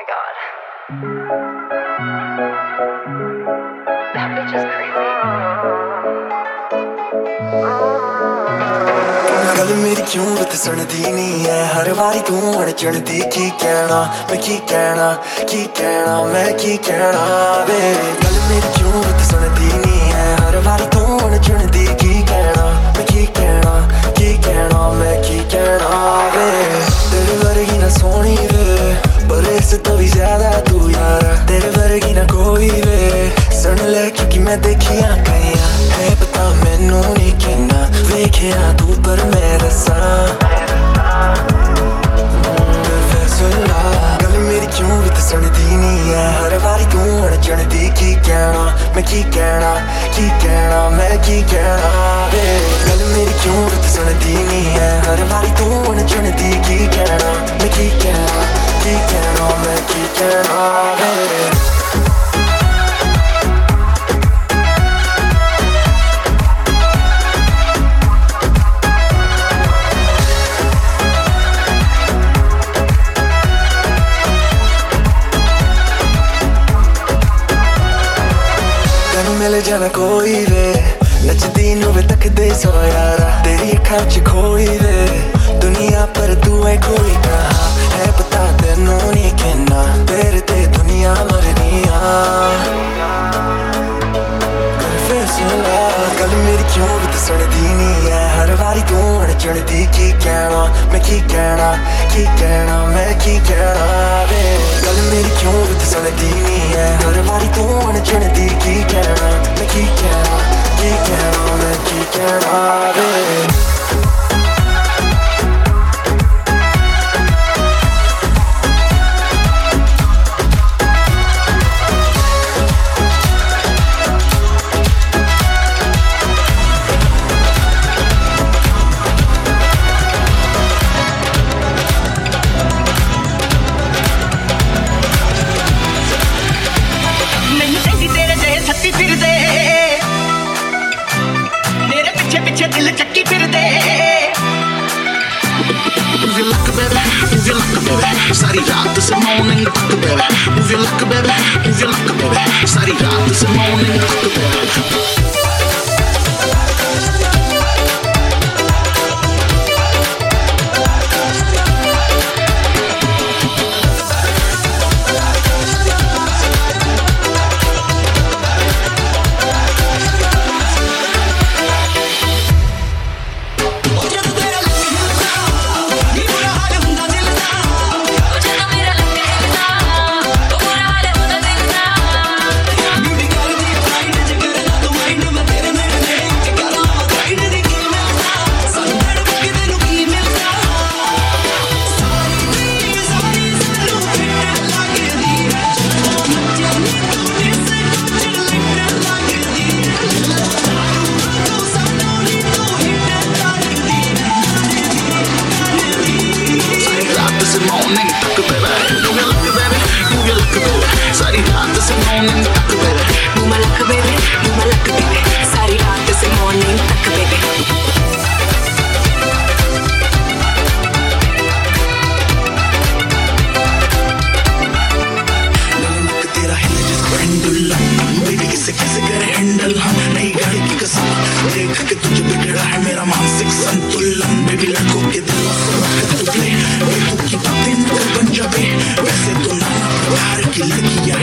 my god. That bitch is crazy. ਗੱਲ ਮੇਰੀ ਕਿਉਂ ਬਤ ਸੁਣਦੀ ਨਹੀਂ ਐ ਹਰ ਵਾਰੀ ਤੂੰ ਅੜ ਚੜਦੀ ਕੀ ਕਹਿਣਾ ਮੈਂ ਕੀ ਕਹਿਣਾ ਕੀ ਕਹਿਣਾ ਮੈਂ ਕੀ ਕਹਿਣਾ ਵੇ ਗੱਲ ਮੇਰੀ ਕਿਉਂ ਬਤ ਸੁਣਦੀ ਨਹੀਂ ਐ ਹਰ ਵਾਰੀ ਤੂੰ ਅੜ ਚੜਦੀ ਕੀ ਕਹਿਣਾ ਮੈਂ ਕੀ ਕਹਿਣਾ ਕੀ ਕਹਿਣਾ ਮੈਂ ਕੀ ਕਹਿਣਾ ਵੇ ਤੇਰੇ ਵਰਗੀ ਨਾ ਸੋਹਣੀ ਵੇ से तो भी ज़्यादा तू यारा तेरे वर्गी ना कोई वे सुन ले क्योंकि मैं देखी आखाइया है पता मैनू नहीं कहना वेखिया तू पर मैं रसा सुनदी है हर बारी तू अड़चन दी कहना मैं कहना की कहना मैं कहना गल मेरी क्यों सुनदी नहीं है हर बारी तू अड़चन दी की कहना मैं की कहना taken on the key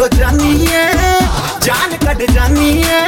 हो जानी है जान कट जानी है।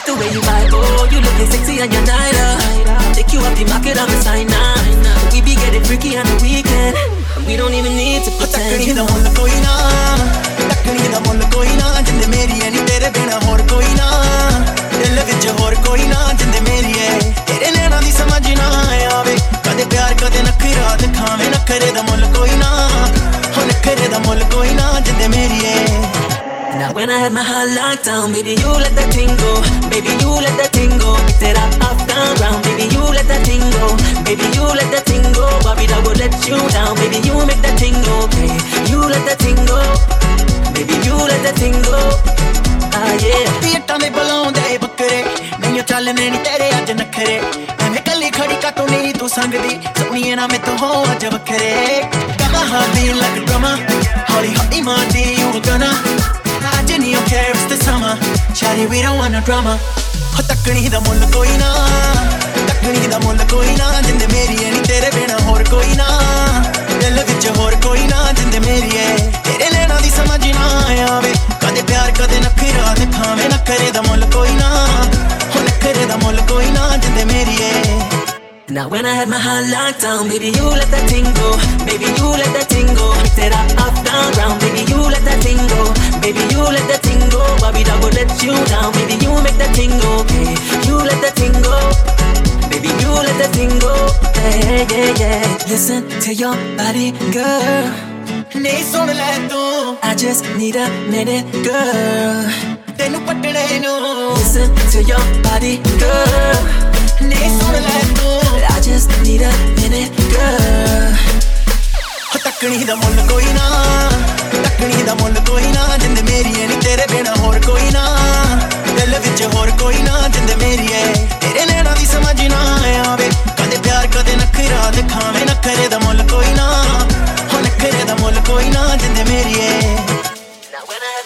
Like the way you vibe. Oh, you looking sexy on your night out. Take you up the market, I'm a sign now. We be getting freaky on the weekend. We don't even need to pretend. ਦਾ ਮੁੱਲ ਕੋਈ ਨਾ ਤੱਕਣੀ ਦਾ ਮੁੱਲ ਕੋਈ ਨਾ ਜਿੰਦੇ ਮੇਰੀ ਐ ਨੀ ਤੇਰੇ ਬਿਨਾ ਹੋਰ ਕੋਈ ਨਾ ਦਿਲ ਵਿੱਚ ਹੋਰ ਕੋਈ ਨਾ ਜਿੰਦੇ ਮੇਰੀ ਐ ਤੇਰੇ ਨੈਣਾਂ ਦੀ ਸਮਝ ਨਾ ਆਵੇ ਕਦੇ ਪਿਆਰ ਕਦੇ ਨਖਰਾ ਦਿਖਾਵੇਂ ਨਖਰੇ ਦਾ ਮੁੱਲ ਕੋਈ ਨਾ ਹੋ ਨਖਰੇ ਦਾ ਮੁੱਲ ਕੋਈ ਨਾ ਜਿੰਦੇ ਮੇਰੀ ਐ Now when I had my heart locked down, baby you let that thing go, baby you let that thing go. Pick that up off the ground, baby you let that thing go, baby you let that thing go. Bobby that would let you down, baby you make that thing go, okay. You let that thing go, baby you let that thing go. Ah yeah. ਪੀਟਾਂ ਦੇ ਬੁਲਾਉਂਦੇ ਬੱਕਰੇ ਨਹੀਂ ਚੱਲਨੇ ਨੀ ਤੇਰੇ ਅੱਜ ਨਖਰੇ ਐਵੇਂ ਕੱਲੀ ਖੜੀ ਕਾਤੋਂ ਨਹੀਂ ਤੂੰ ਸੰਗਦੀ ਸੋਹਣੀਏ ਨਾ ਮੈਥੋਂ ਹੋ ਅੱਜ ਵੱਖਰੇ ਕਹਾਂ ਦੀ ਲੱਗ ਡਰਮਾ ਹੌਲੀ ਹੌਲੀ ਮਾਰਦੀ ਉਹ ਗਨਾ ਅੱਜ ਨਹੀਂ ਉਹ care, it's the summer. Shawty, we don't want no drama ਹੋ ਤੱਕਣੀ ਦਾ ਮੁੱਲ ਕੋਈ ਨਾ ਤੱਕਣੀ ਦਾ ਮੁੱਲ ਕੋਈ ਨਾ ਜਿੰਦੇ ਮੇਰੀ ਐ ਨੀ ਤੇਰੇ ਬਿਨਾ ਹੋਰ ਕੋਈ ਨਾ ਦਿਲ ਵਿੱਚ ਹੋਰ ਕੋਈ ਨਾ ਜਿੰਦੇ ਮੇਰੀ ਐ ਤੇਰੇ ਲੈਣਾ ਦੀ ਸਮਝ ਨਾ ਆਵੇ ਕਦੇ ਪਿਆਰ ਕਦੇ ਨਖਰਾ ਦਿਖਾਵੇਂ ਨਖਰੇ ਦਾ ਮੁੱਲ ਕੋਈ ਨਾ ਹੋ ਨਖਰੇ ਦਾ ਮੁੱਲ ਕੋਈ ਨਾ ਜਿੰਦੇ ਮੇਰੀ ਐ Now when I had my heart locked down, baby, you let that thing go. Baby, you let that thing go. Set up, up, down, round. Baby, you let that thing go. Baby, you let that thing go. Bobby, I will let you down. Baby, you make that thing go. Baby, you let that thing go. Baby, you let that thing go. Hey, yeah, yeah. Listen to your body, girl. 내 손을 내도 I just need a minute, girl. Listen to your body, girl. ਨਹੀਂ ਸੁਣ ਲੈ ਤੂੰ I just need a minute, girl. ਹੋ ਤੱਕਣੀ ਦਾ ਮੁੱਲ ਕੋਈ ਨਾ ਤੱਕਣੀ ਦਾ ਮੁੱਲ ਕੋਈ ਨਾ ਜਿੰਦ ਮੇਰੀ ਐ ਨੀ ਤੇਰੇ ਬਿਨਾ ਹੋਰ ਕੋਈ ਨਾ ਦਿਲ ਵਿੱਚ ਹੋਰ ਕੋਈ ਨਾ ਜਿੰਦ ਮੇਰੀ ਐ ਤੇਰੇ ਨੈਣਾਂ ਦੀ ਸਮਝ ਨਾ ਆਵੇ ਕਦੇ ਪਿਆਰ ਕਦੇ ਨਖਰਾ ਦਿਖਾਵੇਂ ਨਖਰੇ ਦਾ ਮੁੱਲ ਕੋਈ ਨਾ ਹੋ ਨਖਰੇ ਦਾ ਮੁੱਲ ਕੋਈ ਨਾ ਜਿੰਦ ਮੇਰੀ ਐ Now when I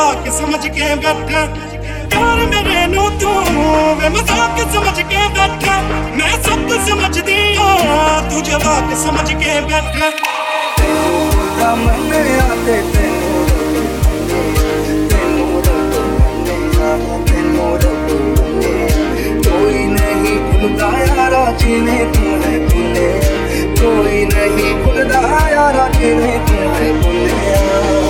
ਮਜ਼ਾਕ ਸਮਝ ਕੇ ਬੈਠਾ ਯਾਰ ਮੇਰੇ ਨੂੰ ਤੂੰ ਵੇ ਮਜ਼ਾਕ ਸਮਝ ਕੇ ਬੈਠਾ ਮੈਂ ਸਭ ਸਮਝਦੀ ਆ ਤੂੰ ਜਵਾਕ ਸਮਝ ਕੇ ਬੈਠਾ ਤੈਨੂੰ ਦਾ ਮਨ ਆਤੇ ਤੈਨੂੰ ਤੈਨੂੰ ਰੱਬ ਤੈਨੂੰ ਰੱਬ ਕੋਈ ਨਹੀਂ ਭੁੱਲਦਾ ਯਾਰਾ ਜਿਵੇਂ ਤੂੰ ਹੈ ਭੁੱਲੇ कोई नहीं खुलदा यारा किने तू है बुलिया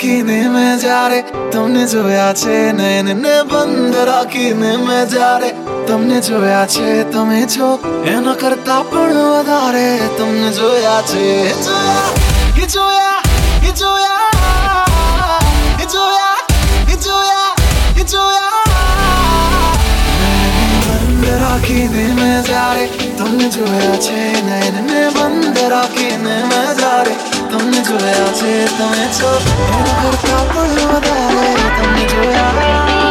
राखीने में जा रे તમને જોયા છે નૈનને બંધ રાખીને મેં જ્યારે તમને જોયા છે તમે છો એના કરતા પણ વધારે તમને જોયા છે જોયા એ જોયા એ જોયા એ જોયા એ જોયા એ જોયા બંધ રાખીને મેં જ્યારે તમને જોયા છે નયનને બંધ રાખીને મેં જ્યારે તમને જોયા છે તમે છો એના કરતા પણ વધારે તમને જોયા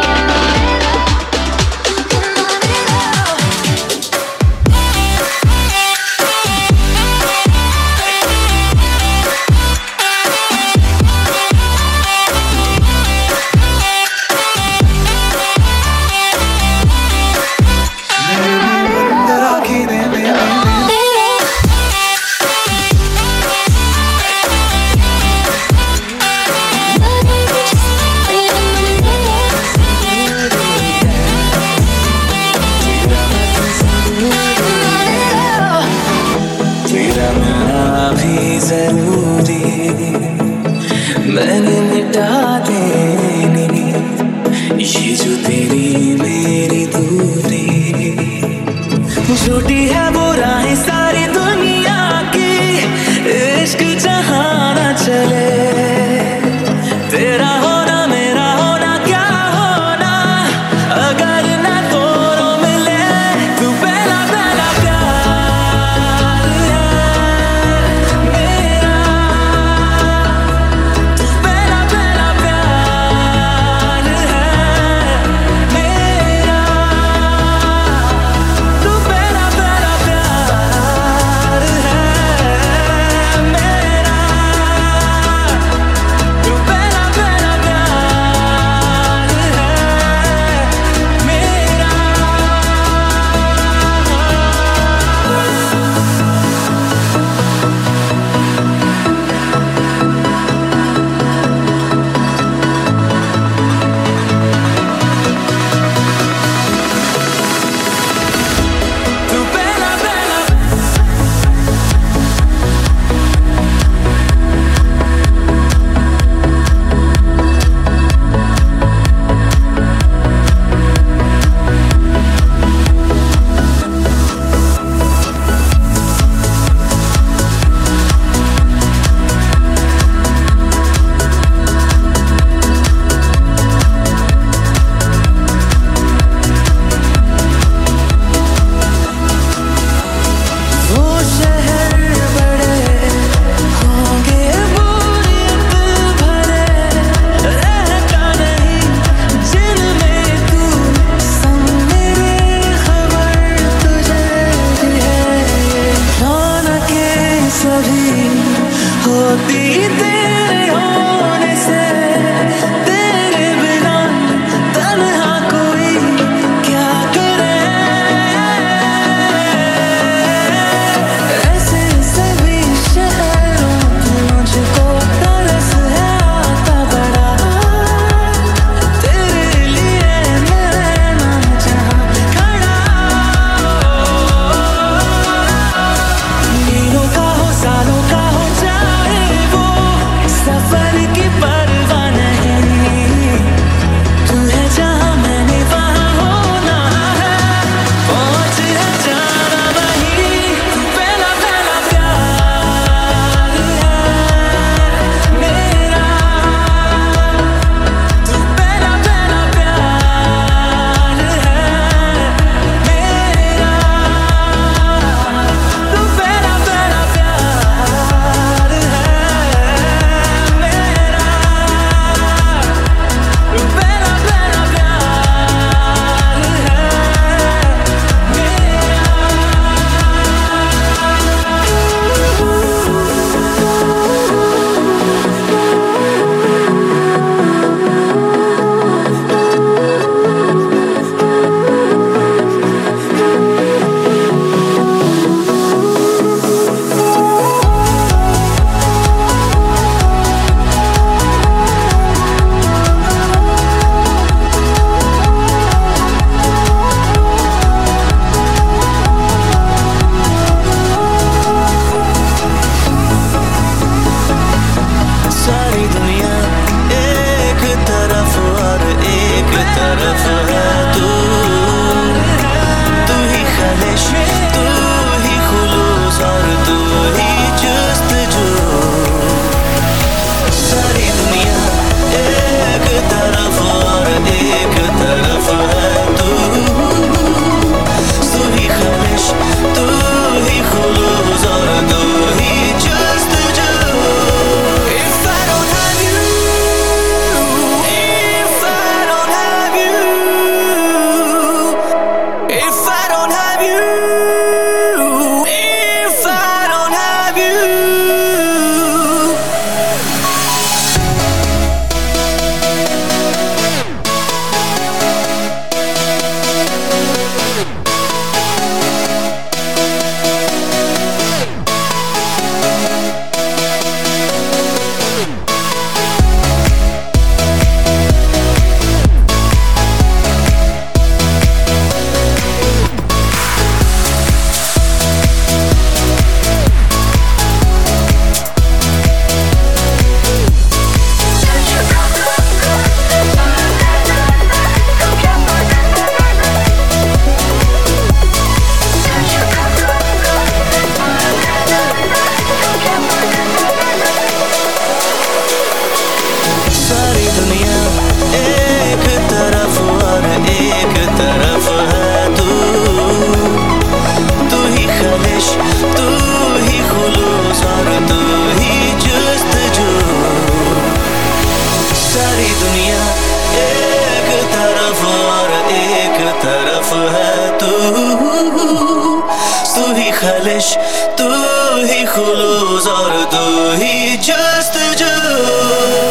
lose, or do he just a joke?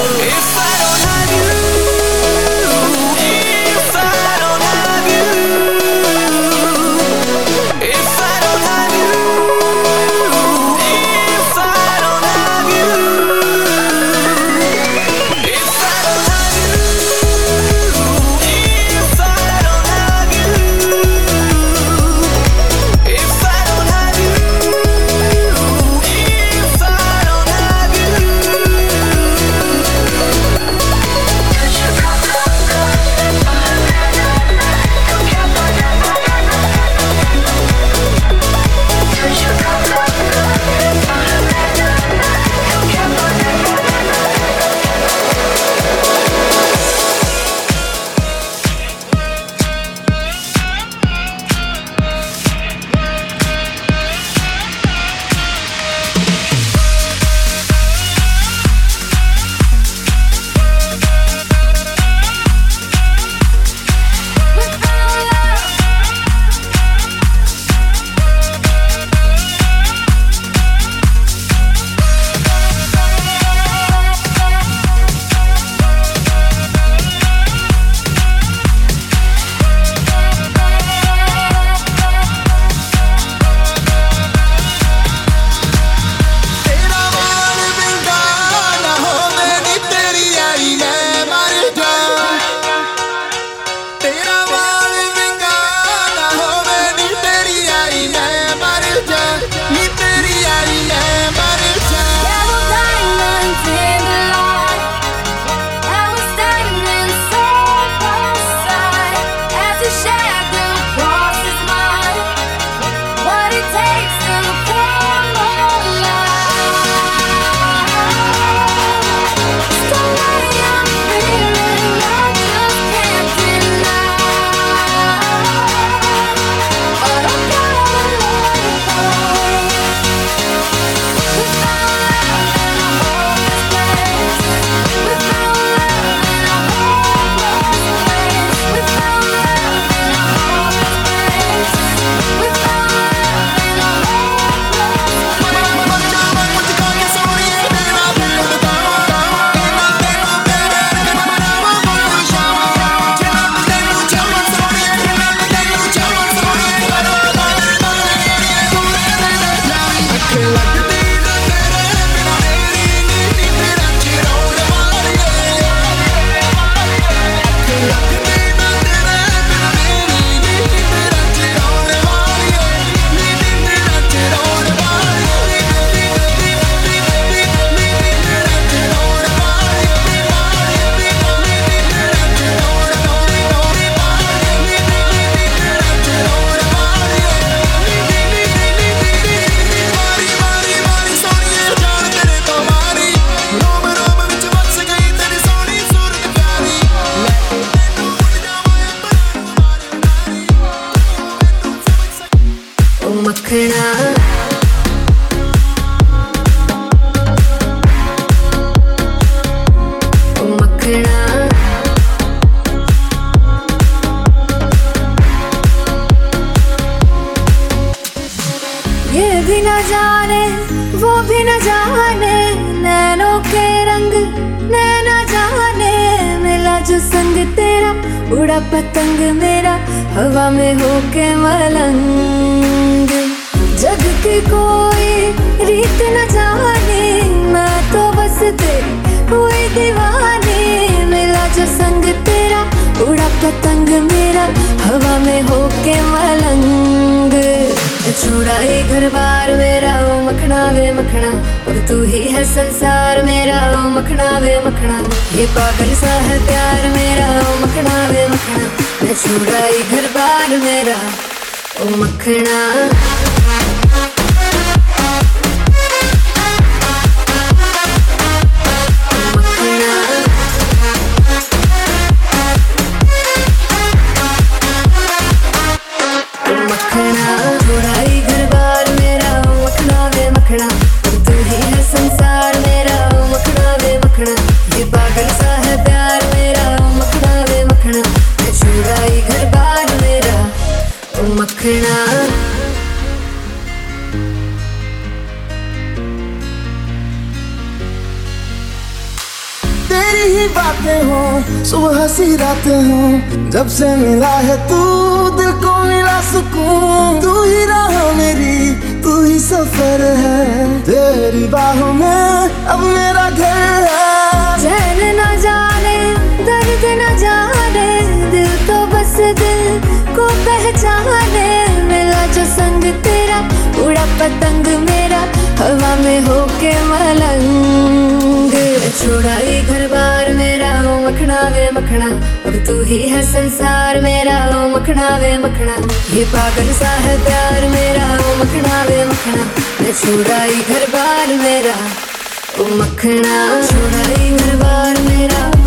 पतंग मेरा हवा में होके मलंग। छुड़ाई घर बार मेरा, ओ मखना वे मखना। और तू ही है संसार मेरा, ओ मखना वे मखना। ये पागल सा है प्यार मेरा, ओ मखना वे मखना। मैं है घर बार मेरा, ओ मखना। तेरी ही बातें हो, सुबह सी रातें हो, जब से मिला है तू, दिल को मिला सुकून। तू ही राह मेरी, तू ही सफ़र है। तेरी बाहों में अब मेरा घर है। चैन न जाने, दर्द न जाने, दिल तो बस दिल को पहचाने। मिला जो संग तेरा, उड़ा पतंग मेरा। हवा में होके मलंग। छुड़ाई घर बार मेरा, ओ मखना वे मखना। अब तू ही है संसार मेरा, ओ मखना वे मखना। ये पागल सा है प्यार मेरा, ओ मखना वे मखना। मैं छुड़ाई घर बार मेरा, ओ मखना। छुड़ाई घर बार मेरा।